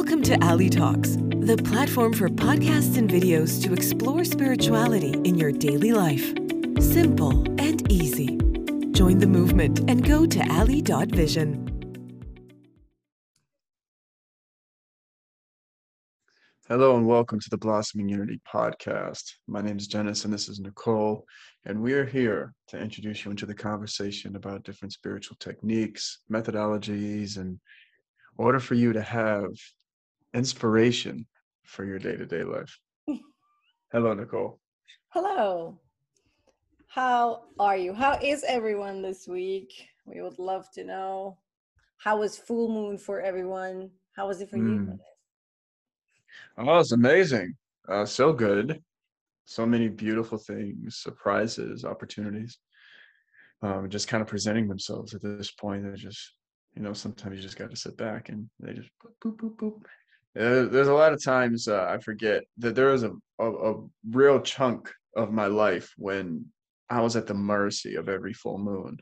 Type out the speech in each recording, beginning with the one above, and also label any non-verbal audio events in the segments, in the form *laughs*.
Welcome to Ally Talks, the platform for podcasts and videos to explore spirituality in your daily life. Simple and easy. Join the movement and go to ally.vision. Hello and welcome to the Blossoming Unity podcast. My name is Janice and this is Nicole, and we are here to introduce you into the conversation about different spiritual techniques, methodologies, and order for you to have inspiration for your day-to-day life. *laughs* Hello, Nicole. Hello. How are you? How is everyone this week? We would love to know. How was full moon for everyone? How was it for mm. you? Oh, it's amazing. Uh, so good. So many beautiful things, surprises, opportunities. Um, just kind of presenting themselves at this point. They're just you know sometimes you just got to sit back and they just boop boop boop boop there's a lot of times uh, i forget that there was a, a, a real chunk of my life when i was at the mercy of every full moon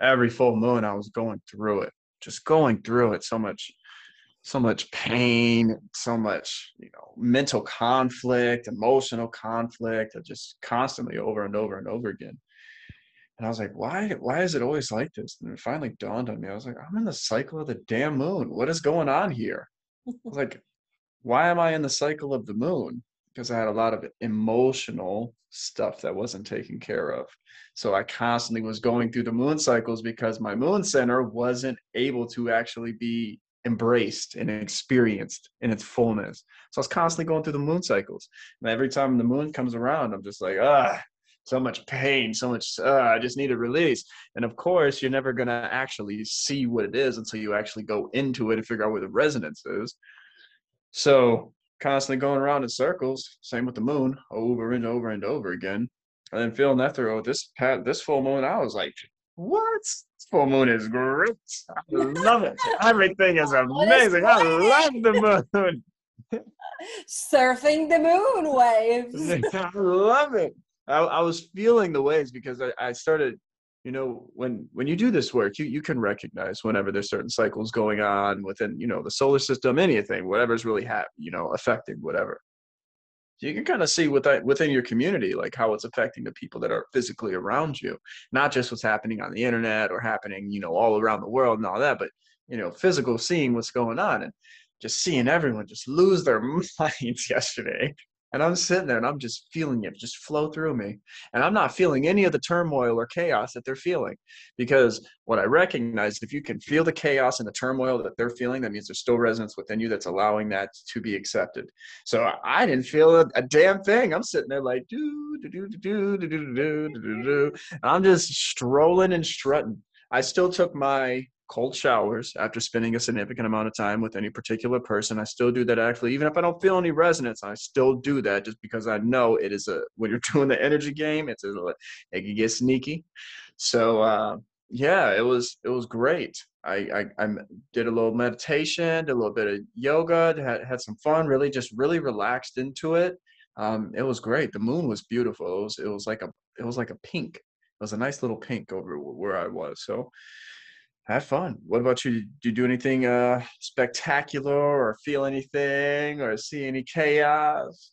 every full moon i was going through it just going through it so much so much pain so much you know mental conflict emotional conflict just constantly over and over and over again and I was like, why, why is it always like this? And it finally dawned on me. I was like, I'm in the cycle of the damn moon. What is going on here? *laughs* Like, why am I in the cycle of the moon? Because I had a lot of emotional stuff that wasn't taken care of. So I constantly was going through the moon cycles because my moon center wasn't able to actually be embraced and experienced in its fullness. So I was constantly going through the moon cycles. And every time the moon comes around, I'm just like, ah, so much pain, so much, uh, I just need a release. And of course, you're never going to actually see what it is until you actually go into it and figure out where the resonance is. So, constantly going around in circles, same with the moon, over and over and over again. And then feeling that through this this full moon, I was like, what? This full moon is great. I love it. Everything is amazing. I love the *laughs* moon. Surfing the moon waves. *laughs* I love it. I, I was feeling the waves because I, I started you know when when you do this work you you can recognize whenever there's certain cycles going on within you know the solar system anything whatever's really ha- you know affecting whatever. You can kind of see within within your community like how it's affecting the people that are physically around you. Not just what's happening on the internet or happening you know all around the world and all that but you know physical seeing what's going on and just seeing everyone just lose their *laughs* minds yesterday and I'm sitting there and I'm just feeling it just flow through me. And I'm not feeling any of the turmoil or chaos that they're feeling. Because what I recognize, if you can feel the chaos and the turmoil that they're feeling, that means there's still resonance within you that's allowing that to be accepted. So I didn't feel a, a damn thing. I'm sitting there like, do, do, do, do, do, do, do, do, do, do. I'm just strolling and strutting. I still took my cold showers after spending a significant amount of time with any particular person. I still do that actually, even if I don't feel any resonance, I still do that just because I know it is a when you're *laughs* doing the energy game, it's a it can get sneaky. So uh, yeah, it was it was great. I, I, I did a little meditation, did a little bit of yoga, had had some fun, really just really relaxed into it. Um, it was great. The moon was beautiful. It was it was like a it was like a pink. It was a nice little pink over where I was. So have fun. What about you? Do you do anything uh, spectacular or feel anything or see any chaos?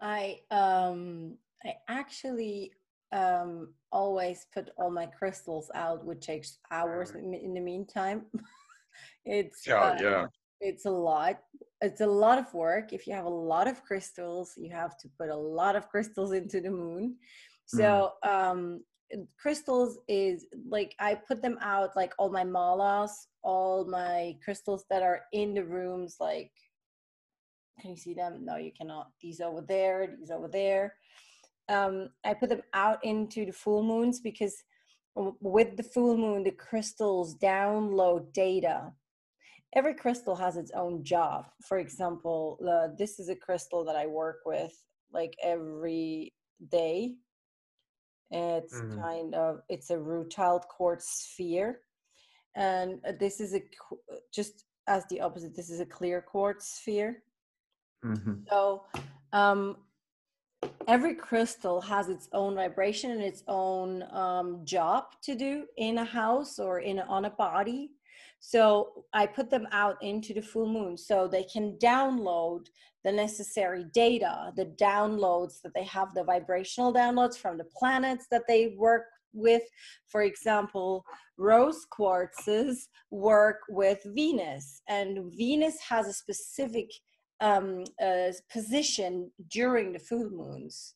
I um I actually um always put all my crystals out, which takes hours mm. in the meantime. *laughs* it's yeah, uh, yeah. It's a lot. It's a lot of work. If you have a lot of crystals, you have to put a lot of crystals into the moon. So mm. um crystals is like I put them out like all my malas, all my crystals that are in the rooms. Like, can you see them? No, you cannot. These over there, these over there. Um, I put them out into the full moons because with the full moon, the crystals download data. Every crystal has its own job. For example, uh, this is a crystal that I work with like every day it's mm-hmm. kind of it's a rutile quartz sphere, and uh, this is a uh, just as the opposite. This is a clear quartz sphere. Mm-hmm. So um, every crystal has its own vibration and its own um, job to do in a house or in on a body. So i put them out into the full moon so they can download the necessary data the downloads that they have the vibrational downloads from the planets that they work with. For example rose quartzes work with venus and venus has a specific um, uh, position during the full moons.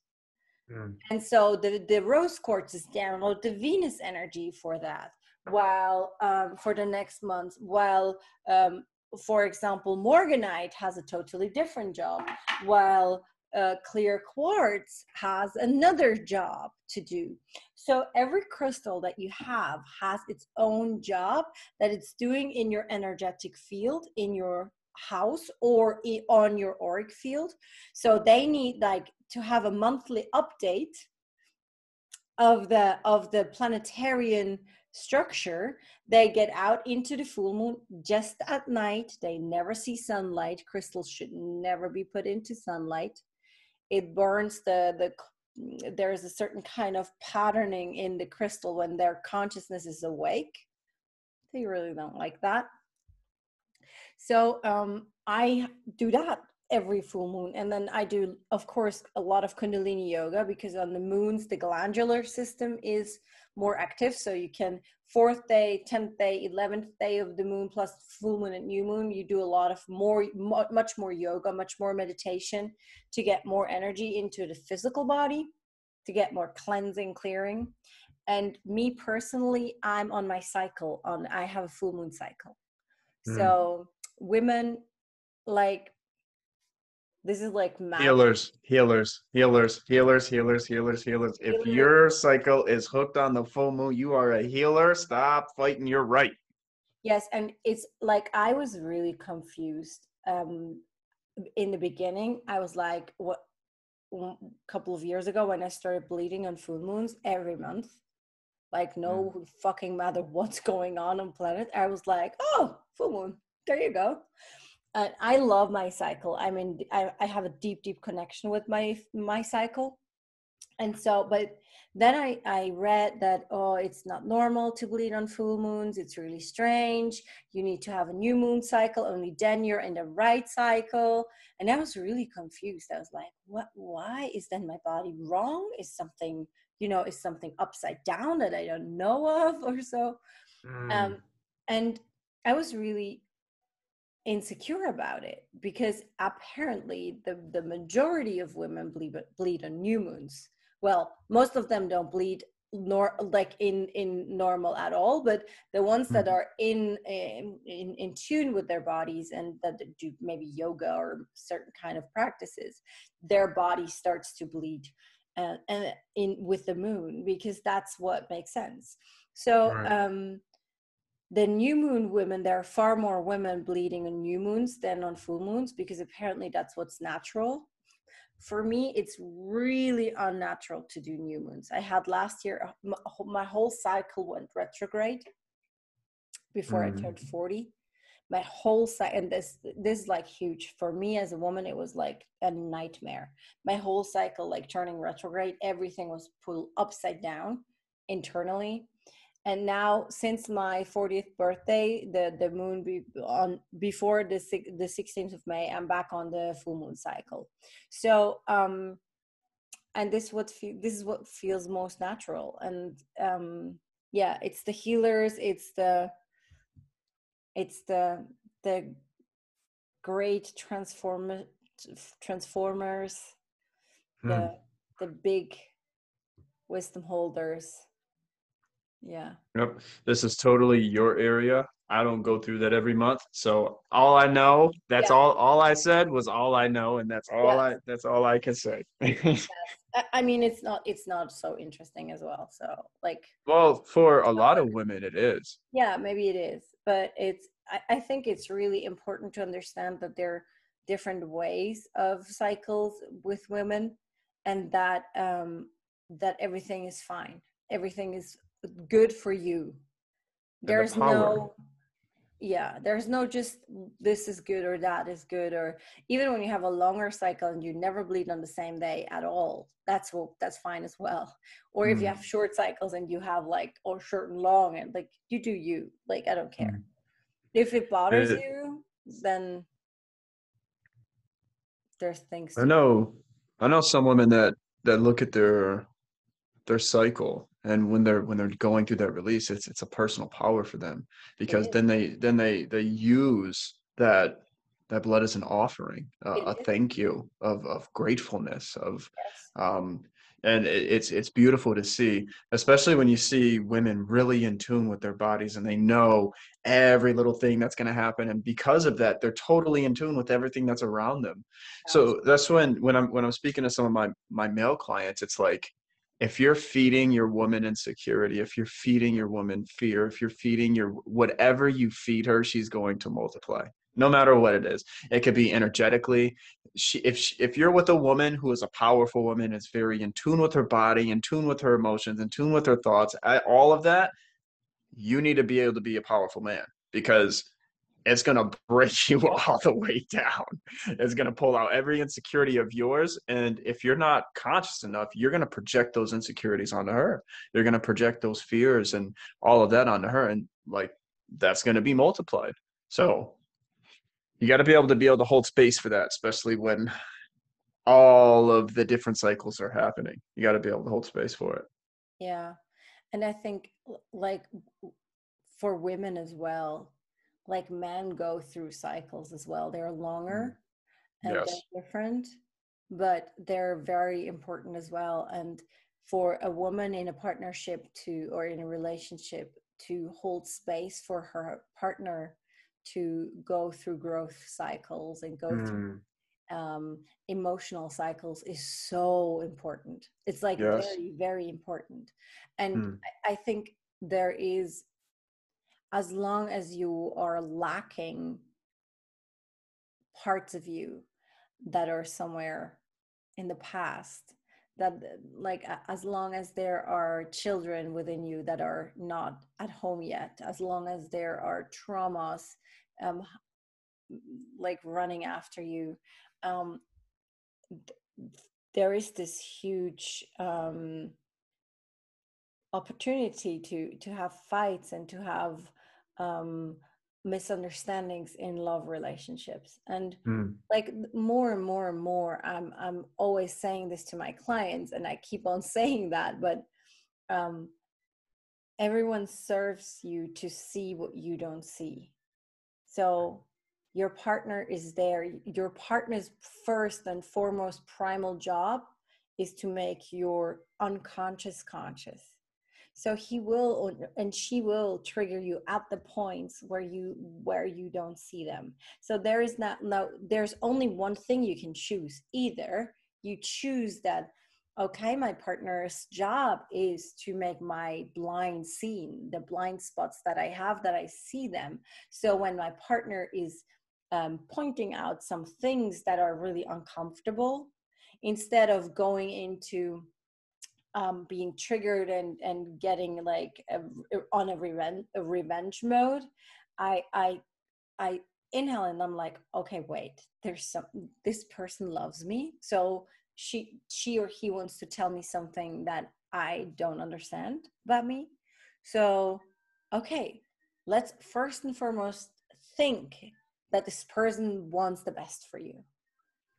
Mm. and so the, the rose quartzes download the venus energy for that while um, for the next month while um, for example morganite has a totally different job while uh, clear quartz has another job to do. So every crystal that you have has its own job that it's doing in your energetic field, in your house or on your auric field. So they need like to have a monthly update of the of the planetarian structure they get out into the full moon just at night. They never see sunlight. Crystals should never be put into sunlight. It burns the the there's a certain kind of patterning in the crystal when their consciousness is awake. They really don't like that. So um i do that every full moon. And then i do of course a lot of kundalini yoga because on the moons the glandular system is more active. So you can fourth day 10th day 11th day of the moon plus full moon and new moon you do a lot of more much more yoga much more meditation to get more energy into the physical body to get more cleansing clearing. And me personally i'm on my cycle on i have a full moon cycle. Mm. so women like this is like magic. healers, healers, healers, healers, healers, healers, healers. If your cycle is hooked on the full moon, you are a healer. Stop fighting. You're right. Yes, and it's like I was really confused. Um, in the beginning, I was like, what? A couple of years ago, when I started bleeding on full moons every month, like no mm. fucking matter *laughs* what's going on on planet, I was like, oh, full moon, there you go uh, I love my cycle. I mean, I, I have a deep, deep connection with my my cycle, and so, but then I I read that oh, it's not normal to bleed on full moons. It's really strange. You need to have a new moon cycle. Only then you're in the right cycle. And I was really confused. I was like, what? Why is then my body wrong? Is something you know? Is something upside down that I don't know of or so? Mm. Um, and I was really insecure about it because apparently the, the majority of women bleed, bleed on new moons well most of them don't bleed nor like in in normal at all but the ones that mm-hmm. are in, in in tune with their bodies and that do maybe yoga or certain kind of practices their body starts to bleed uh, and in with the moon because that's what makes sense so right. um the new moon women there are far more women bleeding on new moons than on full moons because apparently that's what's natural. For me it's really unnatural to do new moons. I had last year my whole cycle went retrograde before mm. i turned 40 my whole cycle and this this is like huge. For me as a woman it was like a nightmare. My whole cycle like turning retrograde everything was pulled upside down internally and now since my 40th birthday the the moon be on before the the 16th of may i'm back on the full moon cycle. So um and this what fe- this is what feels most natural. And um yeah it's the healers it's the it's the the great transform transformers hmm. the the big wisdom holders yeah. Yep. This is totally your area. I don't go through that every month. So all I know, that's yeah. all all I said was all I know and that's all I that's all I can say. yes. *laughs* I mean it's not it's not so interesting as well. So like Well, for a lot of women it is. Yeah, maybe it is. But it's I, I think it's really important to understand that there are different ways of cycles with women and that um that everything is fine. Everything is good for you. There's the no yeah there's no just this is good or that is good or even when you have a longer cycle and you never bleed on the same day at all that's well that's fine as well. Or mm. if you mm. have short cycles and you have like or short and long and like you do you like i don't care. If it bothers It- you then there's things I know, I know some women that that look at their their cycle, and when they're when they're going through that release, it's it's a personal power for them because then they then they they use that that blood as an offering, a, a thank you of of gratefulness of um and it, it's it's beautiful to see especially when you see women really in tune with their bodies and they know every little thing that's going to happen. And because of that they're totally in tune with everything that's around them. So that's when when i'm when i'm speaking to some of my my male clients it's like if you're feeding your woman insecurity if you're feeding your woman fear if you're feeding your whatever you feed her she's going to multiply no matter what it is. It could be energetically. She if she, if you're with a woman who is a powerful woman is very in tune with her body in tune with her emotions in tune with her thoughts all of that you need to be able to be a powerful man because it's going to break *laughs* you all the way down. It's going to pull out every insecurity of yours and if you're not conscious enough you're going to project those insecurities onto her. You're going to project those fears and all of that onto her and like that's going to be multiplied. So you got to be able to be able to hold space for that especially when all of the different cycles are happening. You got to be able to hold space for it. Yeah. And I think like for women as well, like men go through cycles as well. They're longer and Yes. they're different, but they're very important as well. And for a woman in a partnership to or in a relationship to hold space for her partner to go through growth cycles and go through um, emotional cycles is so important. It's like Yes. very, very important. And Mm. I, I think there is, as long as you are lacking parts of you that are somewhere in the past, that like as long as there are children within you that are not at home yet, as long as there are traumas um, like running after you um, th- there is this huge um, opportunity to to have fights and to have um, misunderstandings in love relationships. And Mm. like more and more and more i'm i'm always saying this to my clients and i keep on *laughs* saying that but um everyone serves you to see what you don't see. So your partner is there. Your partner's first and foremost primal job is to make your unconscious conscious so he will and she will trigger you at the points where you where you don't see them. So there is not no there's only one thing you can choose. Either you choose that okay my partner's job is to make my blind seen the blind spots that i have that i see them. So when my partner is um, pointing out some things that are really uncomfortable instead of going into um, being triggered and and getting like a, on a revenge a revenge mode i i i inhale and i'm like okay wait there's some this person loves me so she she or he wants to tell me something that i don't understand about me so okay let's first and foremost think that this person wants the best for you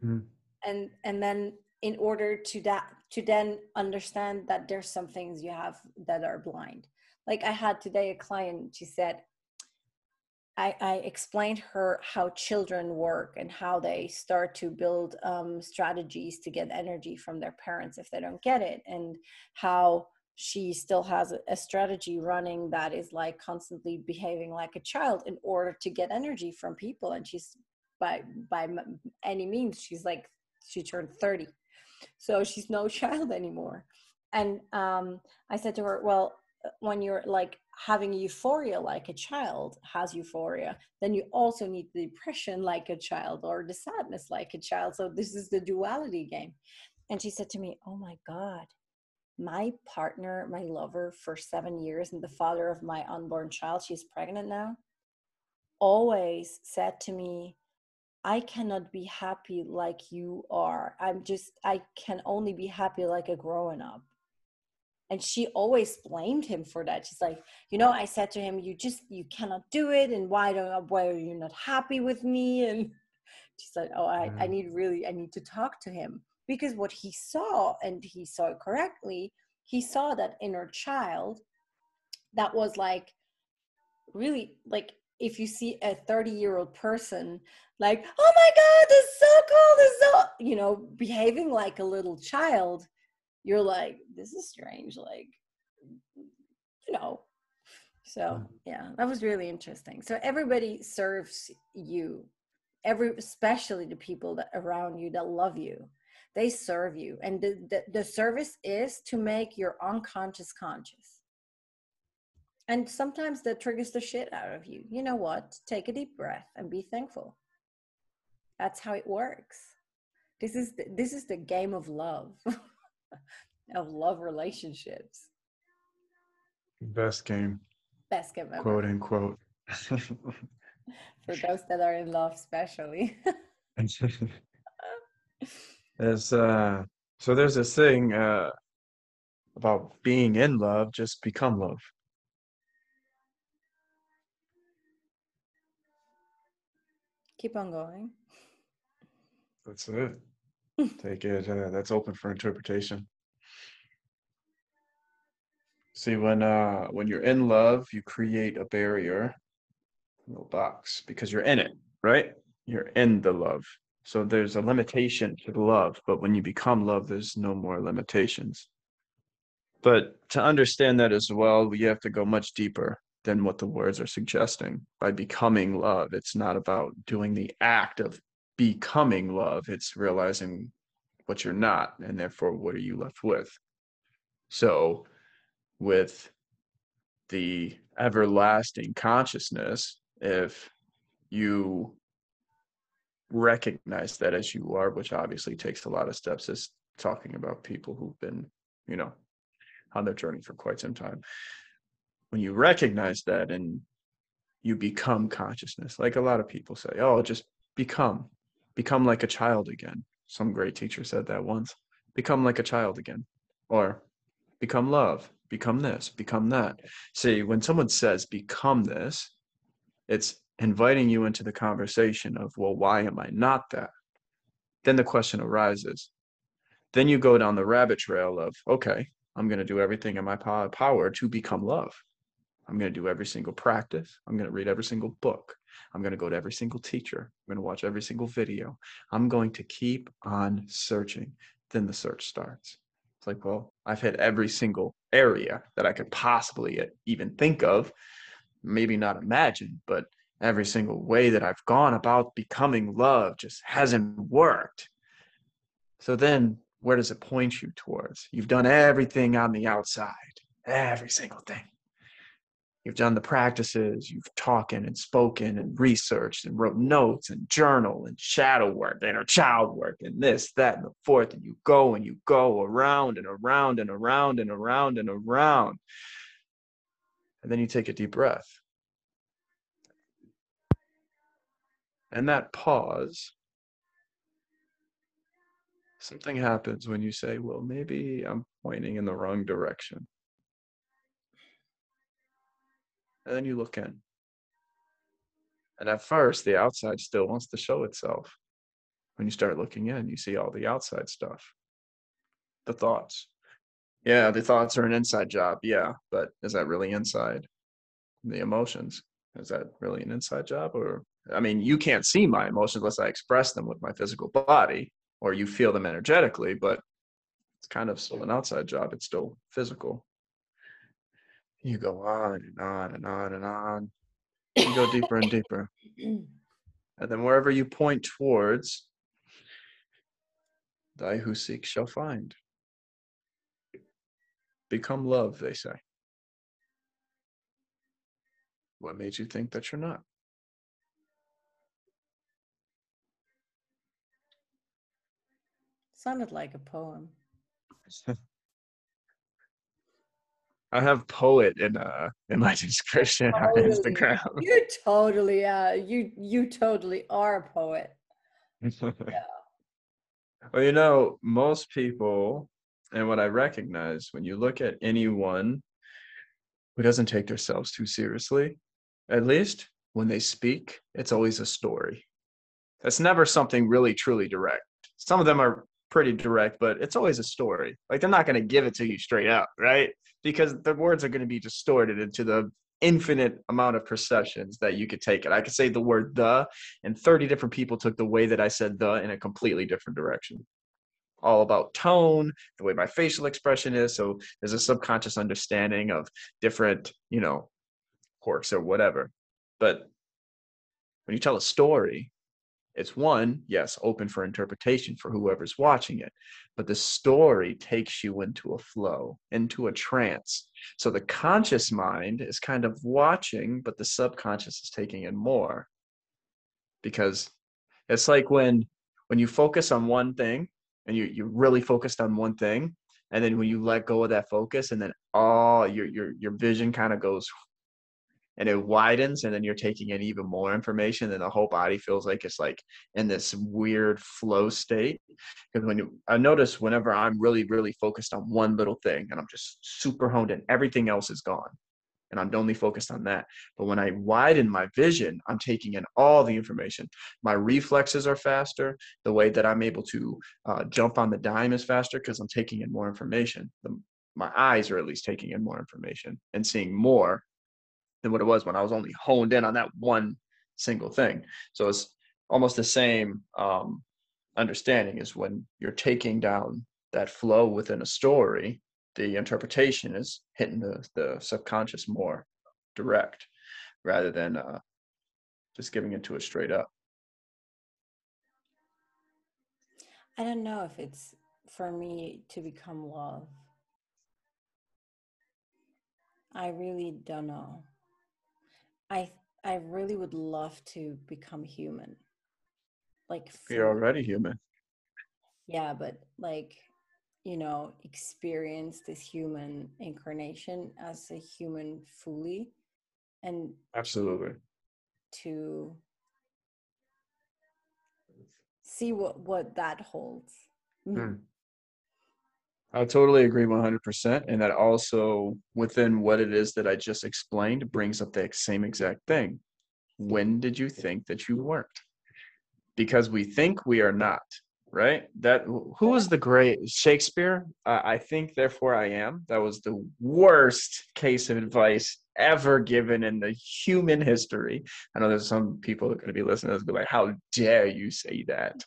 Mm. and and then in order to that to then understand that there's some things you have that are blind like i had today a client she said I, I explained her how children work and how they start to build um, strategies to get energy from their parents if they don't get it, and how she still has a, strategy running that is like constantly behaving like a child in order to get energy from people. And she's by by any means she's like she turned 30 so she's no *laughs* child anymore. And um, i said to her well when you're like having euphoria like a child has euphoria then you also need the depression like a child or the sadness like a child. So this is the duality game. And she said to me oh my god my partner my lover for seven years and the father of my unborn child she's pregnant now always said to me I cannot be happy like you are. I'm just, I can only be happy like a growing up. and she always blamed him for that she's like you know i said to him you just you cannot do it and why don't why are you not happy with me *laughs* and she said oh i, I mm. need really i need to talk to him because what he saw and he saw it correctly he saw that inner child that was like really like if you see a 30 year old person like oh my god this is so cool this is so you know behaving like a little child you're like this is strange like you know. So hmm. yeah that was really interesting. So everybody serves you every especially the people that around you that love you. They serve you and the, the, the service is to make your unconscious conscious and sometimes that triggers the shit out of you. You know what? Take a deep breath and be thankful. That's how it works. This is the, this is the game of love *laughs* of love relationships. Best game, best game ever. Quote unquote. *laughs* for those that are in love especially. *laughs* There's uh so there's this thing uh about being in love, just become love. Keep on going That's it. Take it. Uh, that's open for interpretation. See, when uh, when you're in love, you create a barrier, a little box, because you're in it, right? You're in the love. So there's a limitation to the love, but when you become love, there's no more limitations. But to understand that as well, you have to go much deeper than what the words are suggesting. By becoming love, it's not about doing the act of becoming love, it's realizing what you're not, and therefore, what are you left with? So, with the everlasting consciousness, if you recognize that as you are, which obviously takes a lot of steps, is talking about people who've been, you know, on their journey for quite some time. When you recognize that and you become consciousness, like a lot of people say, oh, just become, become like a child again. Some great teacher said that once become like a child again, or become love, become this, become that. See, when someone says become this, it's inviting you into the conversation of, well, why am I not that? Then the question arises. Then you go down the rabbit trail of, okay, I'm going to do everything in my power to become love. I'm going to do every single practice. I'm going to read every single book. I'm going to go to every single teacher. I'm going to watch every single video. I'm going to keep on searching. Then the search starts. It's like, well, I've hit every single area that I could possibly even think of, maybe not imagine, but every single way that I've gone about becoming love just hasn't worked. So then where does it point you towards? You've done everything on the outside, every single thing. You've done the practices, you've talked and spoken and researched and wrote notes and journal and shadow work, and inner child work, and this, that, and the fourth. And you go and you go around and around and around and around and around. And then you take a deep breath. And that pause, something happens when you say, well, maybe I'm pointing in the wrong direction. And then you look in. And at first, the outside still wants to show itself. When you start looking in, you see all the outside stuff, the thoughts. Yeah, the thoughts are an inside job. Yeah, but is that really inside? The emotions, is that really an inside job? Or, I mean, you can't see my emotions unless I express them with my physical body or you feel them energetically, but it's kind of still an outside job. It's still physical you go on and on and on and on. You go deeper and *coughs* deeper. And then wherever you point towards, thy who seeks shall find. Become love, they say. What made you think that you're not? Sounded like a poem. *laughs* I have poet in uh in my *laughs* description totally. on Instagram. You totally uh you you totally are a poet. *laughs* yeah. Well, you know, most people And what I recognize when you look at anyone who doesn't take themselves too seriously, at least when they speak, it's always a story. It's never something really truly direct. Some of them are pretty direct, but it's always a story. Like they're not going to give it to you straight out, right? Because the words are going to be distorted into the infinite amount of perceptions that you could take it. I could say the word the, and 30 different people took the way that I said the in a completely different direction. All about tone, the way my facial expression is. So there's a subconscious understanding of different, you know, quirks or whatever. But when you tell a story, it's one, yes, open for interpretation for whoever's watching it, but the story takes you into a flow, into a trance. So the conscious mind is kind of watching, but the subconscious is taking in more. Because it's like when when you focus on one thing and you you really focused on one thing, and then when you let go of that focus and then all your your your vision kind of goes and it widens and then you're taking in even more information and the whole body feels like it's like in this weird flow state. Because when you i notice whenever i'm really really focused on one little thing and i'm just super honed in everything else is gone and i'm only focused on that. But when i widen my vision i'm taking in all the information. My reflexes are faster. The way that i'm able to uh, jump on the dime is faster because i'm taking in more information. The, my eyes are at least taking in more information and seeing more than what it was when I was only honed in on that one single thing. So it's almost the same um, understanding is when you're taking down that flow within a story, the interpretation is hitting the, the subconscious more direct rather than uh, just giving it to it straight up. I don't know if it's for me to become love. I really don't know. I I really would love to become human. Like you're already human. Yeah, but like you know, experience this human incarnation as a human fully and absolutely to see what what that holds. Mm. I totally agree 100%. And that also, within what it is that I just explained, brings up the same exact thing. When did you think that you weren't? Because we think we are not, right? That who was the great Shakespeare? Uh, I think, therefore, I am. That was the worst case of advice ever given in the human history. I know there's some people that are going to be listening to this, be like, "How dare you say that?"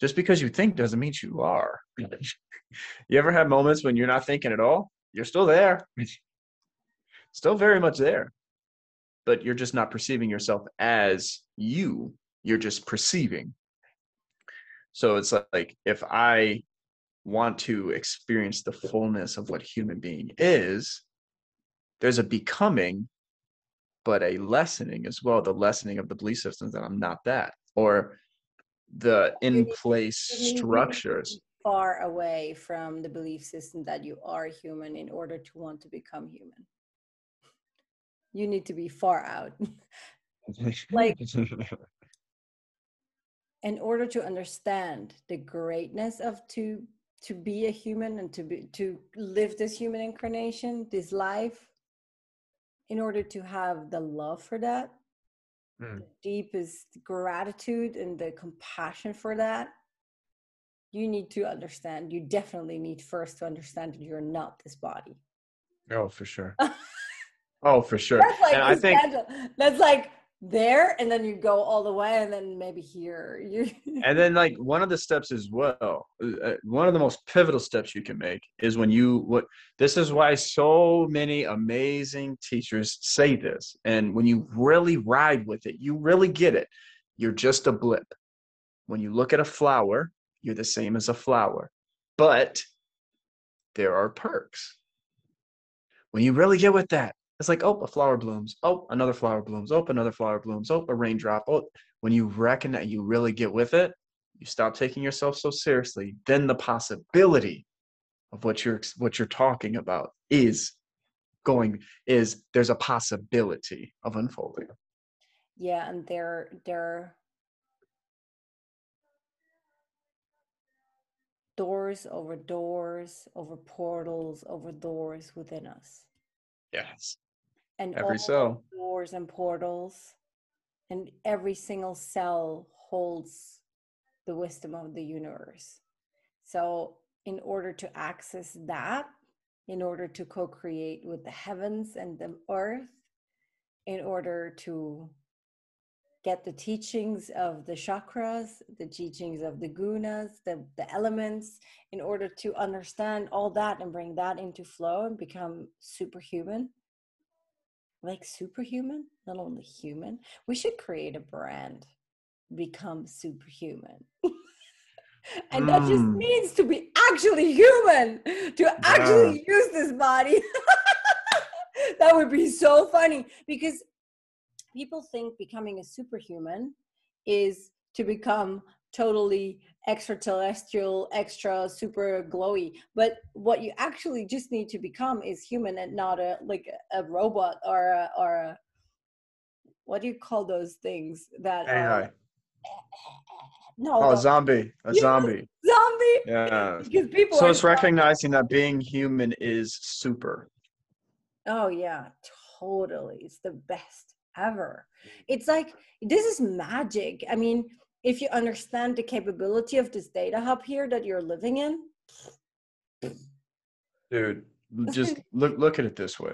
just because you think doesn't mean you are. *laughs* you ever have moments when you're not thinking at all? You're still there, *laughs* still very much there, but you're just not perceiving yourself as you. You're just perceiving. So it's like if I want to experience the fullness of what human being is, there's a becoming, but a lessening as well. The lessening of the belief systems that I'm not that, or the in place *laughs* structures far away from the belief system that you are human in order to want to become human you need to be far out *laughs* like *laughs* in order to understand the greatness of to to be a human and to be to live this human incarnation this life in order to have the love for that mm. the deepest gratitude and the compassion for that you need to understand you definitely need first to understand that you're not this body. Oh for sure. *laughs* Oh for sure. That's like and i think that's like there and then you go all the way and then maybe here. You *laughs* and then like one of the steps as well uh, one of the most pivotal steps you can make is when you what this is why so many amazing teachers say this and when you really ride with it you really get it you're just a blip. When you look at a flower you're the same as a flower but there are perks when you really get with that it's like, oh, a flower blooms. Oh, another flower blooms. Oh, another flower blooms. Oh, a raindrop. Oh, when you reckon that you really get with it, you stop taking yourself so seriously. Then the possibility of what you're what you're talking about is going is there's a possibility of unfolding. Yeah, and there there doors over doors over portals over doors within us Yes. and Every all cell. doors and portals and every single cell holds the wisdom of the universe so in order to access that in order to co-create with the heavens and the earth in order to get the teachings of the chakras the teachings of the gunas the, the elements in order to understand all that and bring that into flow and become superhuman like superhuman, not only human. We should create a brand, become superhuman. *laughs* and that just Mm. means to be actually human, to actually use this body. *laughs* that would be so funny because people think becoming a superhuman is to become totally extraterrestrial, extra super glowy. But what you actually just need to become is human and not a like a robot or a, or a what do you call those things that are *sniffs* no Oh, the zombie. A *laughs* Yes. zombie. zombie Yeah. because people So it's recognizing that being human is super. Oh yeah, totally. It's the best ever. Mm-hmm. It's like this is magic. I mean, if you understand the capability of this data hub here that you're living in, Dude, *laughs* just look look at it this way.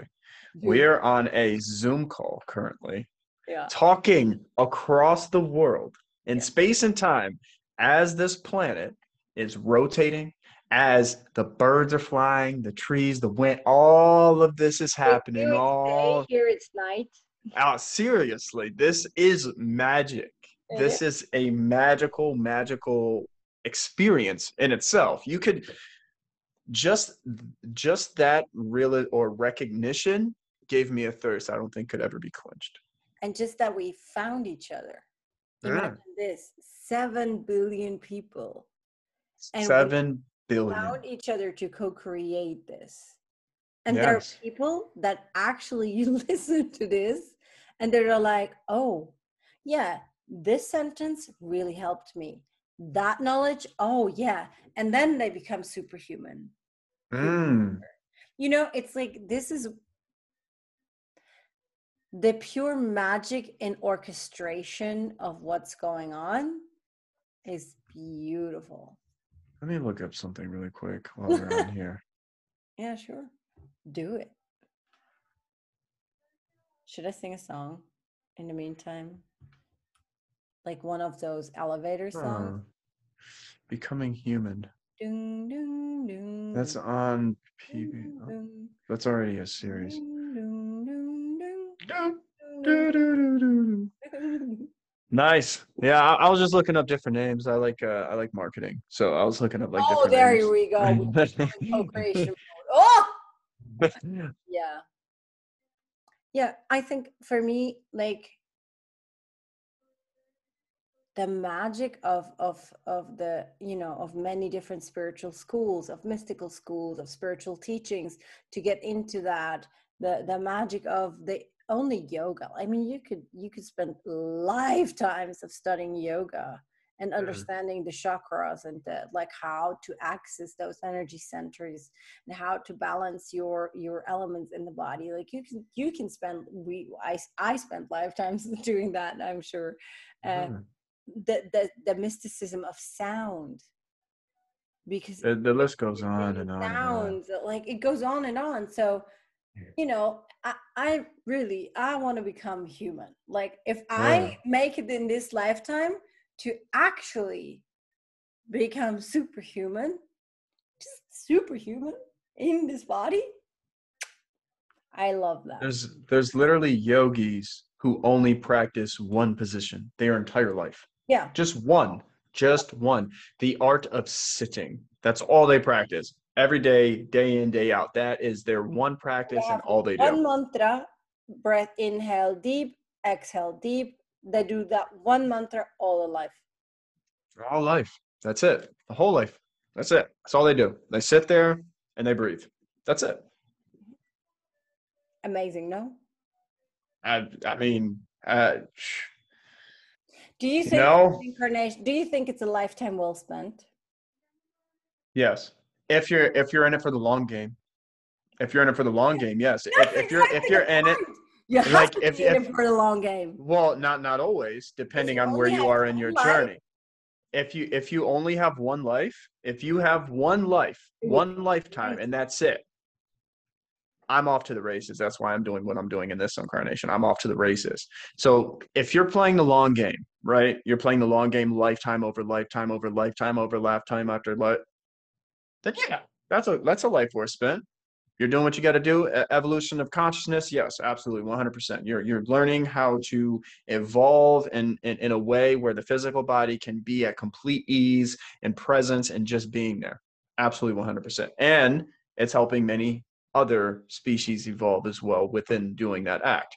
dude, We're on a Zoom call currently, yeah, talking across the world in Yeah. space and time as this planet is rotating, as the birds are flying, the trees, the wind, all of this is happening. All here it's night. Out seriously, this is magic. This is a magical, magical experience in itself. You could just just that real or recognition gave me a thirst I don't think could ever be quenched. And just that we found each other. Yeah. Imagine this: seven billion people And we Seven billion. found each other to co-create this. And there are people that actually *laughs* listen to this and they're like, oh, yeah, this sentence really helped me. That knowledge, oh, yeah. And then they become superhuman. Mm. You know, it's like this is the pure magic in orchestration of what's going on is beautiful. Let me look up something really quick while we're on *laughs* here. Yeah, sure. Do it. Should I sing a song in the meantime? Like one of those elevator songs? Oh. Becoming human. Dun, dun, dun, That's on PB. oh, that's already a series. Nice. Yeah, I, I was just looking up different names. I like uh, I like marketing, so I was looking up like oh, different there names. we go. *laughs* Oh, *laughs* yeah. Yeah, I think for me, like the magic of of of the you know of many different spiritual schools of mystical schools of spiritual teachings to get into that the the magic of the only yoga i mean you could you could spend lifetimes of studying yoga and understanding the chakras and the, like how to access those energy centers and how to balance your your elements in the body like you can you can spend we i i spent lifetimes *laughs* doing that i'm sure uh, Mhm. the, the the mysticism of sound because The, the list goes on and on. And on. like it goes on and on so you know i i really i want to become human like if Yeah. i make it in this lifetime to actually become superhuman just superhuman in this body i love that There's there's literally yogis who only practice one position their entire life. yeah Just one. Just one. The art of sitting. That's all they practice. Every day, day in, day out. That is their one practice and all they do. one mantra breath inhale deep exhale deep they do that one mantra all their life whole life. That's it. The whole life. That's it. That's all they do. They sit there and they breathe. That's it. amazing no I I mean, uh, do you You think know- incarnation do you think it's a lifetime well spent Yes. If you're if you're in it for the long game. If you're in it for the long game, yes. If, if you're if you're in it you have like, to if- be in if- it for the long game. Well, not not always, depending on where you are in your life- journey. If you if you only have one life, if you have one life, Mhm. one lifetime, and that's it, I'm off to the races. That's why I'm doing what I'm doing in this incarnation. I'm off to the races. So if you're playing the long game, right? You're playing the long game, lifetime over lifetime over lifetime over lifetime after life. Then yeah, that's a that's a life worth spent. You're doing what you got to do. Evolution of consciousness, yes, absolutely, 100%. You're you're learning how to evolve in, in in a way where the physical body can be at complete ease and presence and just being there. Absolutely, 100%. And it's helping many other species evolve as well within doing that act.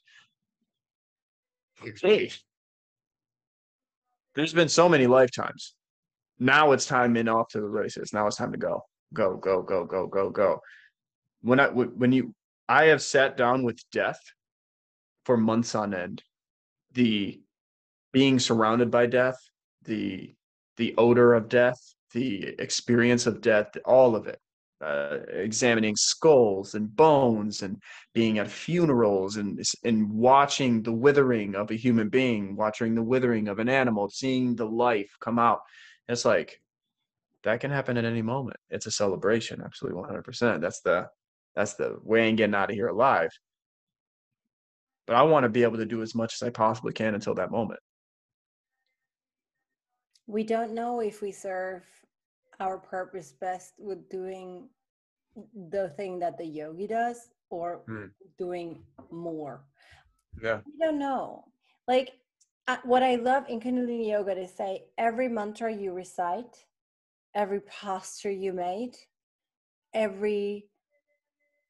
There's been so many lifetimes. Now it's time in off to the races. Now it's time to go, go, go, go, go, go, go. When I when you I have sat down with death for months on end. The being surrounded by death, the the odor of death, the experience of death, all of it uh, examining skulls and bones and being at funerals and and watching the withering of a human being, watching the withering of an animal, seeing the life come out. It's like that can happen at any moment. It's a celebration, absolutely 100%. That's the that's the way we ain't getting out of here alive. But I want to be able to do as much as I possibly can until that moment. We don't know if we serve our purpose best with doing the thing that the yogi does or Hmm. doing more. Yeah. We don't know. Like uh, what I love in Kundalini Yoga to say every mantra you recite, every posture you made, every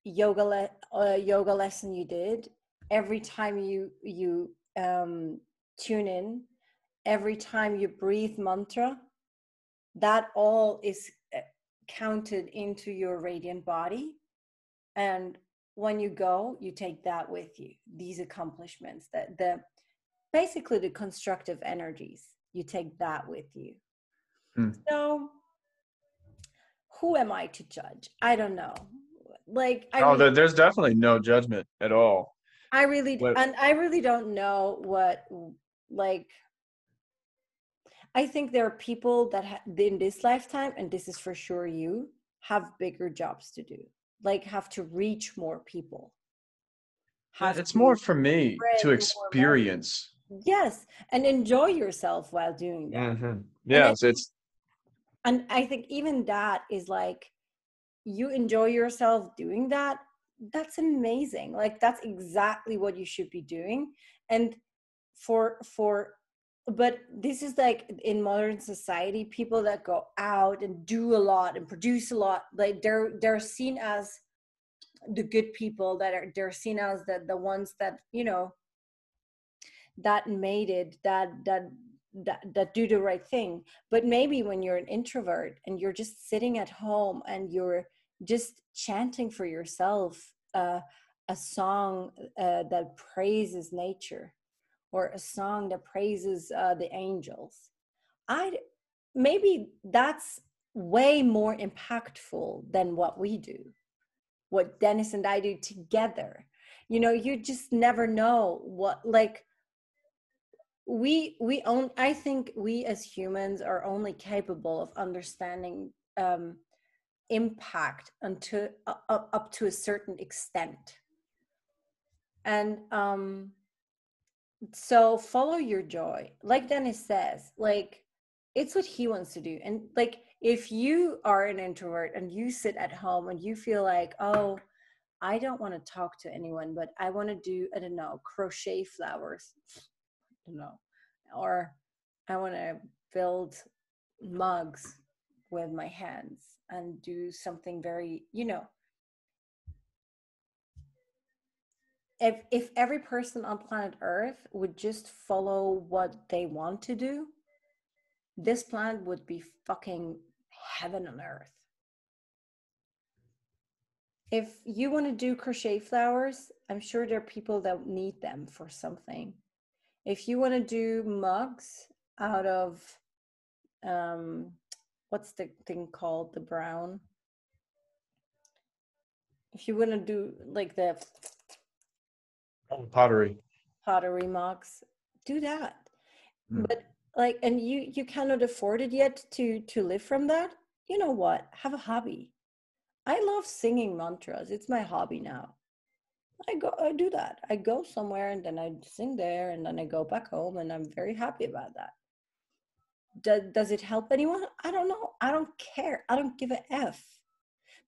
yoga le- uh, yoga lesson you did, every time you you um, tune in, every time you breathe mantra, that all is uh, counted into your radiant body, and when you go, you take that with you. These accomplishments, that the basically the constructive energies, you take that with you. Hmm. So, who am I to judge? I don't know. Like, I oh, really- there's definitely no judgment at all. I really What- and I really don't know what like I think there are people that ha- in this lifetime and this is for sure you have bigger jobs to do. Like have to reach more people. It's more for me to experience. Yes, and enjoy yourself while doing that. Mhm. Yes, it's and i think even that is like you enjoy yourself doing that that's amazing. Like that's exactly what you should be doing. And for for but this is like in modern society people that go out and do a lot and produce a lot like they're they're seen as the good people that are they're seen as the the ones that you know that made it that that that, that do the right thing. But maybe when you're an introvert and you're just sitting at home and you're just chanting for yourself uh, a song uh, that praises nature or a song that praises uh, the angels. I maybe that's way more impactful than what we do what dennis and i do together. You know you just never know what like we we own i think we as humans are only capable of understanding um impact until uh, up, to a certain extent. And um so follow your joy. Like dennis says like it's what he wants to do. And like if you are an introvert and you sit at home and you feel like oh i don't want to talk to anyone but i want to do i don't know crochet flowers I don't know or i want to build mugs with my hands and do something very you know if if every person on planet earth would just follow what they want to do this planet would be fucking heaven on earth. If you want to do crochet flowers i'm sure there are people that need them for something. If you want to do mugs out of um what's the thing called? The brown? If you want to do like the oh, pottery. pottery mugs do that. Mm. but like and you you cannot afford it yet to to live from that. You know what? Have a hobby. I love singing mantras. It's my hobby now. I go i do that. I go somewhere and then i sing there and then i go back home and i'm very happy about that does, does it help anyone? I don't know. I don't care. I don't give a f.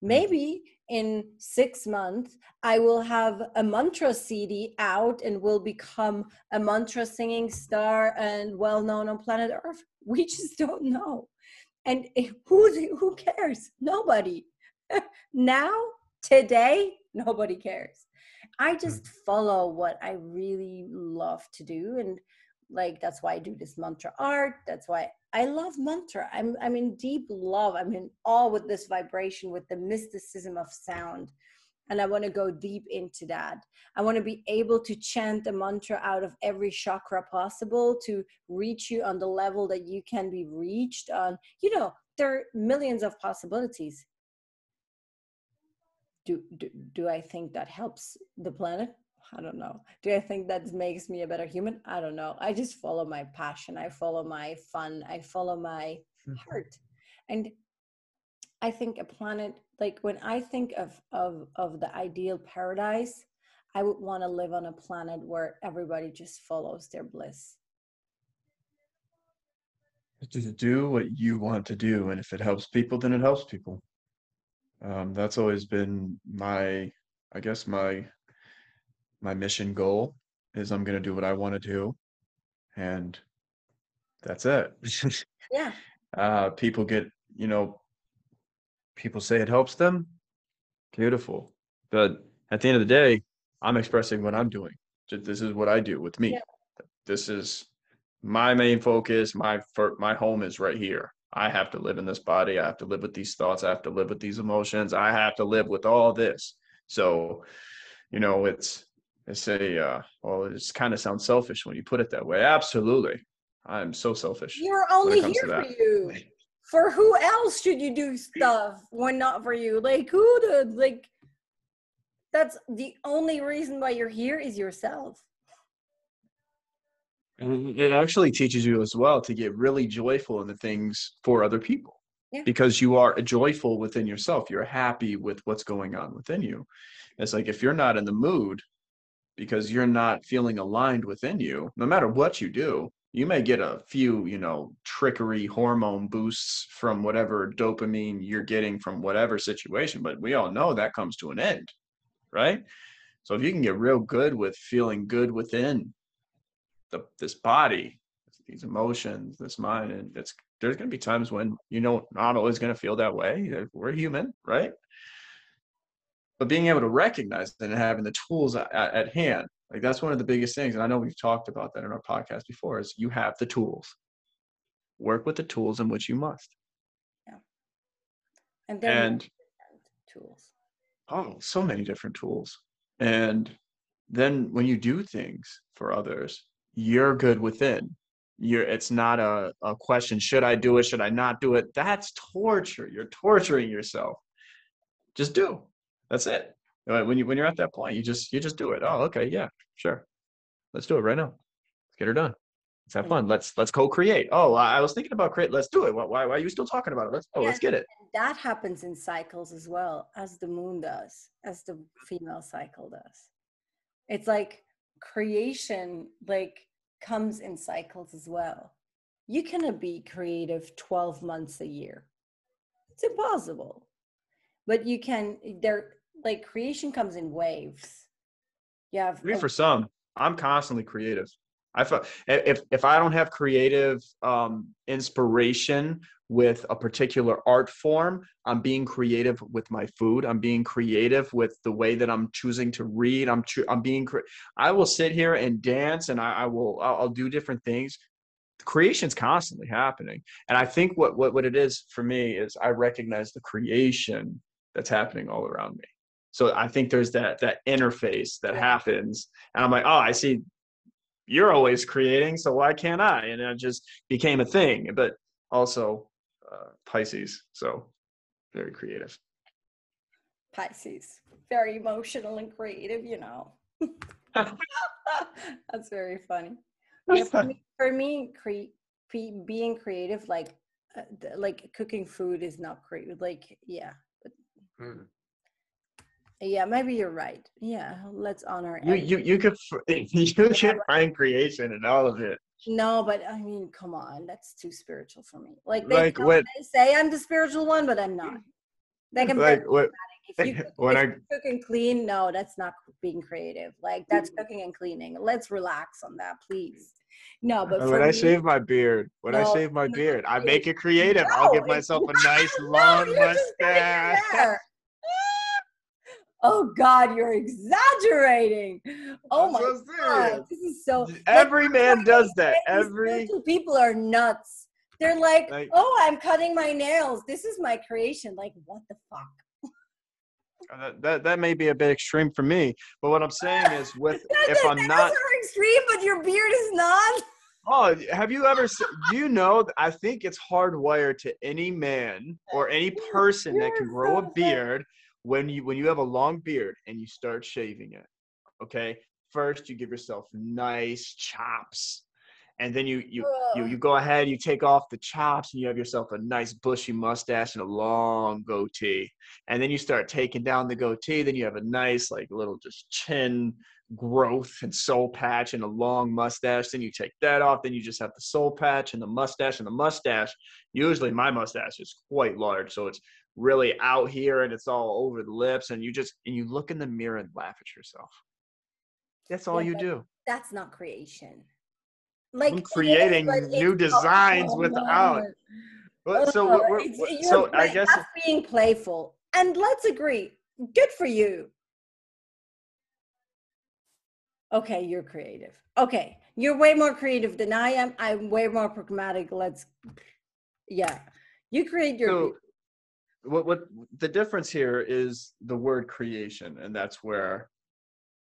Hmm. Maybe in six months i will have a mantra cd out and will become a mantra singing star and well known on planet earth. *laughs* We just don't know. And *laughs* who who cares? Nobody. *laughs* Now today nobody cares. I hmm. just follow what i really love to do. And like that's why i do this mantra art. That's why i love mantra. I'm i'm in deep love. I'm in awe with this vibration with the mysticism of sound. And i want to go deep into that. I want to be able to chant the mantra out of every chakra possible to reach you on the level that you can be reached on you know there are millions of possibilities. Do, do, do I think that helps the planet? I don't know. Do I think that makes me a better human? I don't know. I just follow my passion. I follow my fun. I follow my heart. And I think a planet like when I think of of of the ideal paradise, I would want to live on a planet where everybody just follows their bliss. Just do what you want to do, and if it helps people, then it helps people. Um, that's always been my, I guess my my mission goal is I'm gonna do what I want to do, and that's it. *laughs* Yeah. uh, people get, you know, people say it helps them. Beautiful, but at the end of the day, I'm expressing what I'm doing. This is what I do with me. Yeah. This is my main focus. My fir- my home is right here. I have to live in this body. I have to live with these thoughts. I have to live with these emotions. I have to live with all this. So, you know, it's it's a uh, well, it's kind of sounds selfish when you put it that way. Absolutely, I'm so selfish. You're only here for you. For who else should you do stuff when not for you? Like who the like that's the only reason why you're here is yourself. And it actually teaches you as well to get really joyful in the things for other people Yeah. because you are joyful within yourself. You're happy with what's going on within you. It's like if you're not in the mood because you're not feeling aligned within you, no matter what you do, you may get a few, you know, trickery hormone boosts from whatever dopamine you're getting from whatever situation, but we all know that comes to an end, right? So if you can get real good with feeling good within the this body, these emotions, this mind, and it's there's going to be times when you know not always going to feel that way. We're human, right? But being able to recognize that and having the tools at, at hand, like that's one of the biggest things. And I know we've talked about that in our podcast before. Is you have the tools. Work with the tools in which you must. yeah And then And tools. oh, so many different tools. And then when you do things for others, you're good within. You're it's not a, a question, should I do it? Should I not do it? That's torture. You're torturing yourself. Just do. That's it. When you when you're at that point, you just you just do it. Oh, okay, yeah, sure. Let's do it right now. Let's get her done. Let's have fun. Let's let's co-create. Oh, I was thinking about create. Let's do it. Why why, why are you still talking about it? Let's oh, let's get it. that happens in cycles as well as the moon does as the female cycle does it's like creation like comes in cycles as well you cannot be creative 12 months a year it's impossible but you can there like creation comes in waves you have Maybe a- for some, I'm constantly creative. I feel if if I don't have creative um, inspiration with a particular art form, I'm being creative with my food. I'm being creative with the way that I'm choosing to read. I'm choo- I'm being. Cre- I will sit here and dance, and I, I will I'll, I'll do different things. Creation's constantly happening, and I think what what what it is for me is I recognize the creation that's happening all around me. So I think there's that that interface that happens, and I'm like, oh, I see you're always creating, so why can't I? And it just became a thing. But also, uh, Pisces, so very creative. Pisces, very emotional and creative, you know. *laughs* That's very funny. Yeah, for me, for me cre- cre- being creative, like uh, like cooking food is not creative. Like yeah, Mm. Yeah, maybe you're right. Yeah, let's honor. You you you could *laughs* you could find creation in all of it. No, but I mean, come on, that's too spiritual for me. Like they, Like when- they say I'm the spiritual one, but I'm not. They can Like what if you cook, *laughs* when I cook and clean, no, that's not being creative. Like that's cooking and cleaning. Let's relax on that, please. No, uh, but when for I me- shave my beard, when I shave my no, beard, I make it creative. I'll give myself a *laughs* nice long you're just cutting your mustache. Oh God, you're exaggerating. Oh my God, serious. this is so. like, Every man does that. Every people are nuts. They're like, Like- oh, I'm cutting my nails. This is my creation. Like, what the fuck? Uh, that, that that may be a bit extreme for me, but what I'm saying is, *laughs* with if that- I'm that's not, are extreme, but your beard is not. oh, have you ever? Do you know? I think it's hardwired to any man or any *laughs* person that can grow a beard when you when you have a long beard and you start shaving it. Okay, first you give yourself nice chops, and then you you you you go ahead, you take off the chops, and you have yourself a nice bushy mustache and a long goatee. And then you start taking down the goatee, then you have a nice, like, little just chin growth and soul patch and a long mustache. Then you take that off, then you just have the soul patch and the mustache. And the mustache, usually my mustache is quite large, so it's really out here and it's all over the lips. And you just and you look in the mirror and laugh at yourself. That's all Yeah, you do. That's not creation. Like I'm is, creating but new designs oh, without. But so we're, you're so I guess that's being playful. And let's agree, good for you. Okay, you're creative. Okay, you're way more creative than I am. I'm way more pragmatic. Let's, yeah, you create your. so what what the difference here is the word creation and that's where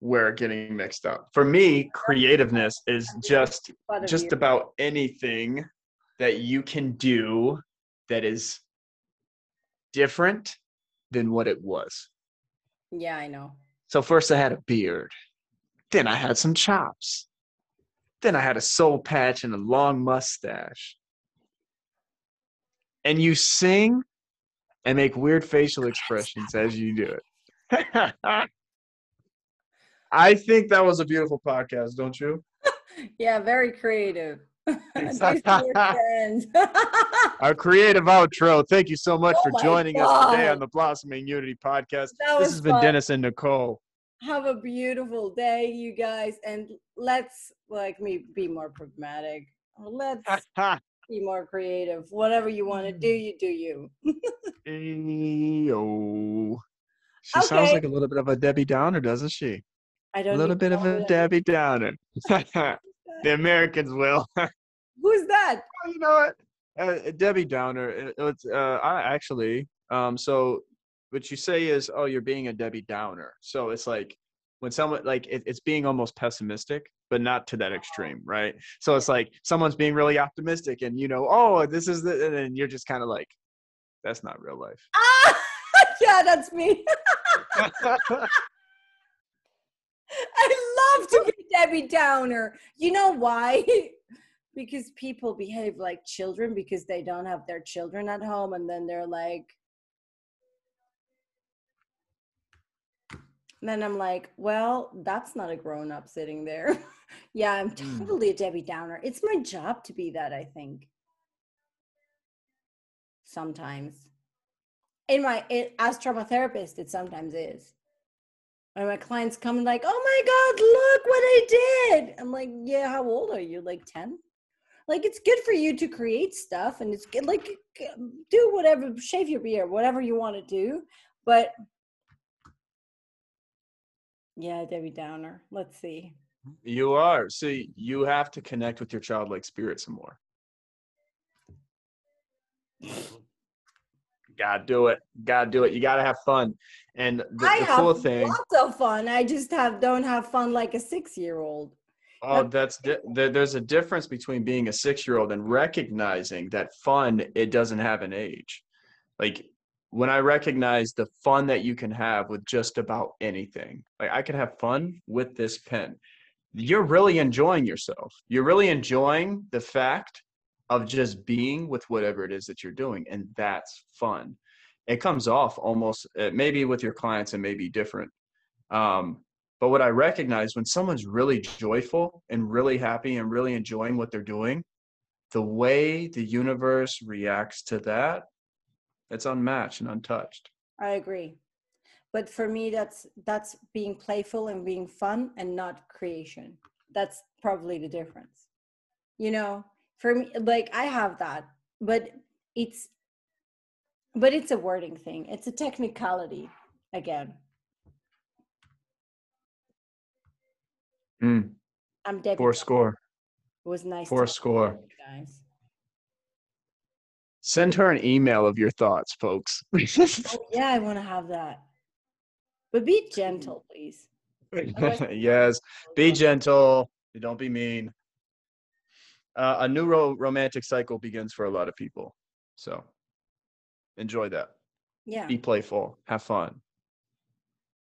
we're getting mixed up for me creativeness is just just you. about anything that you can do that is different than what it was Yeah, I know. so first i had a beard then i had some chops then i had a soul patch and a long mustache and you sing and make weird facial expressions as you do it *laughs* i think that was a beautiful podcast don't you Yeah, very creative. Thanks. These are your friends. our creative outro thank you so much Oh for joining us today on the blossoming unity podcast this has been fun. dennis and nicole have a beautiful day you guys and let's like me be more pragmatic let's *laughs* be more creative whatever you want to do Mm. you do you Eyo. She sounds like a little bit of a Debbie Downer, doesn't she? i A don't A little bit of a Debbie Downer. *laughs* *laughs* the Americans will. *laughs* who's that you know what? Uh, Debbie Downer. it- It's uh, I actually. Um, so what you say is, oh, you're being a Debbie Downer. So it's like when someone like it, it's being almost pessimistic, but not to that extreme, right? So it's like someone's being really optimistic, and you know, oh, this is the, and then you're just kind of like, that's not real life. ah *laughs* yeah that's me *laughs* i love to *laughs* be debbie downer you know why because people behave like children because they don't have their children at home and then they're like And then I'm like, well, that's not a grown up sitting there. *laughs* yeah, I'm Mm. totally a Debbie Downer. It's my job to be that, I think. Sometimes. In my it, as trauma therapist, it sometimes is. When my clients come and like, oh my God, look what I did. I'm like, yeah, how old are you? Like 10? Like it's good for you to create stuff and it's good like do whatever, shave your beard, whatever you want to do. But yeah, Debbie Downer. Let's see. Mm-hmm. You are. So you have to connect with your childlike spirit some more. Gotta do it. Gotta do it. You gotta have fun. And the, I the have cool thing, lots of fun. I just have don't have fun like a six year old. Oh, that's di- there, there's a difference between being a six year old and recognizing that fun it doesn't have an age. Like when I recognize the fun that you can have with just about anything, like I can have fun with this pen. You're really enjoying yourself. You're really enjoying the fact of just being with whatever it is that you're doing, and that's fun. It comes off almost uh, maybe with your clients and maybe different. Um, but what I recognize when someone's really joyful and really happy and really enjoying what they're doing, the way the universe reacts to that, it's unmatched and untouched. I agree. But for me that's that's being playful and being fun and not creation. That's probably the difference. You know, for me like I have that, but it's but it's a wording thing. It's a technicality again. Mm, I'm dead four score. It was nice. Four score. guys. Send her an email of your thoughts, folks. *laughs* Oh, yeah, I want to have that. But be gentle, please. *laughs* yes, be gentle. Don't be mean. Uh, a new ro- romantic cycle begins for a lot of people. So enjoy that. Yeah. Be playful. Have fun.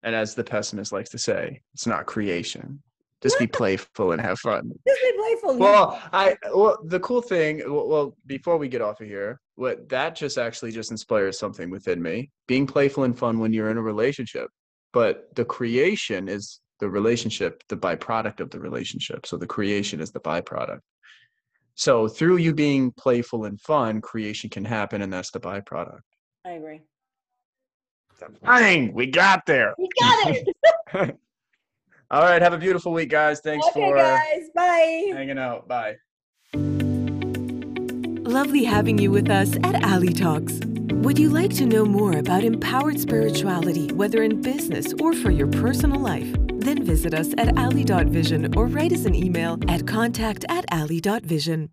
And as the pessimist likes to say, it's not creation. Just be *laughs* playful and have fun. Just be playful. Well, I well the cool thing. Well, well, before we get off of here, what that just actually just inspires something within me. Being playful and fun when you're in a relationship, but the creation is the relationship, the byproduct of the relationship. So the creation is the byproduct. So through you being playful and fun, creation can happen, and that's the byproduct. I agree. Dang, we got there. We got it. *laughs* *laughs* All right, have a beautiful week, guys. Thanks okay, for guys. Bye. hanging out. Bye. Lovely having you with us at Ally Talks. Would you like to know more about empowered spirituality, whether in business or for your personal life? Then visit us at ally.vision or write us an email at contact at ally.vision.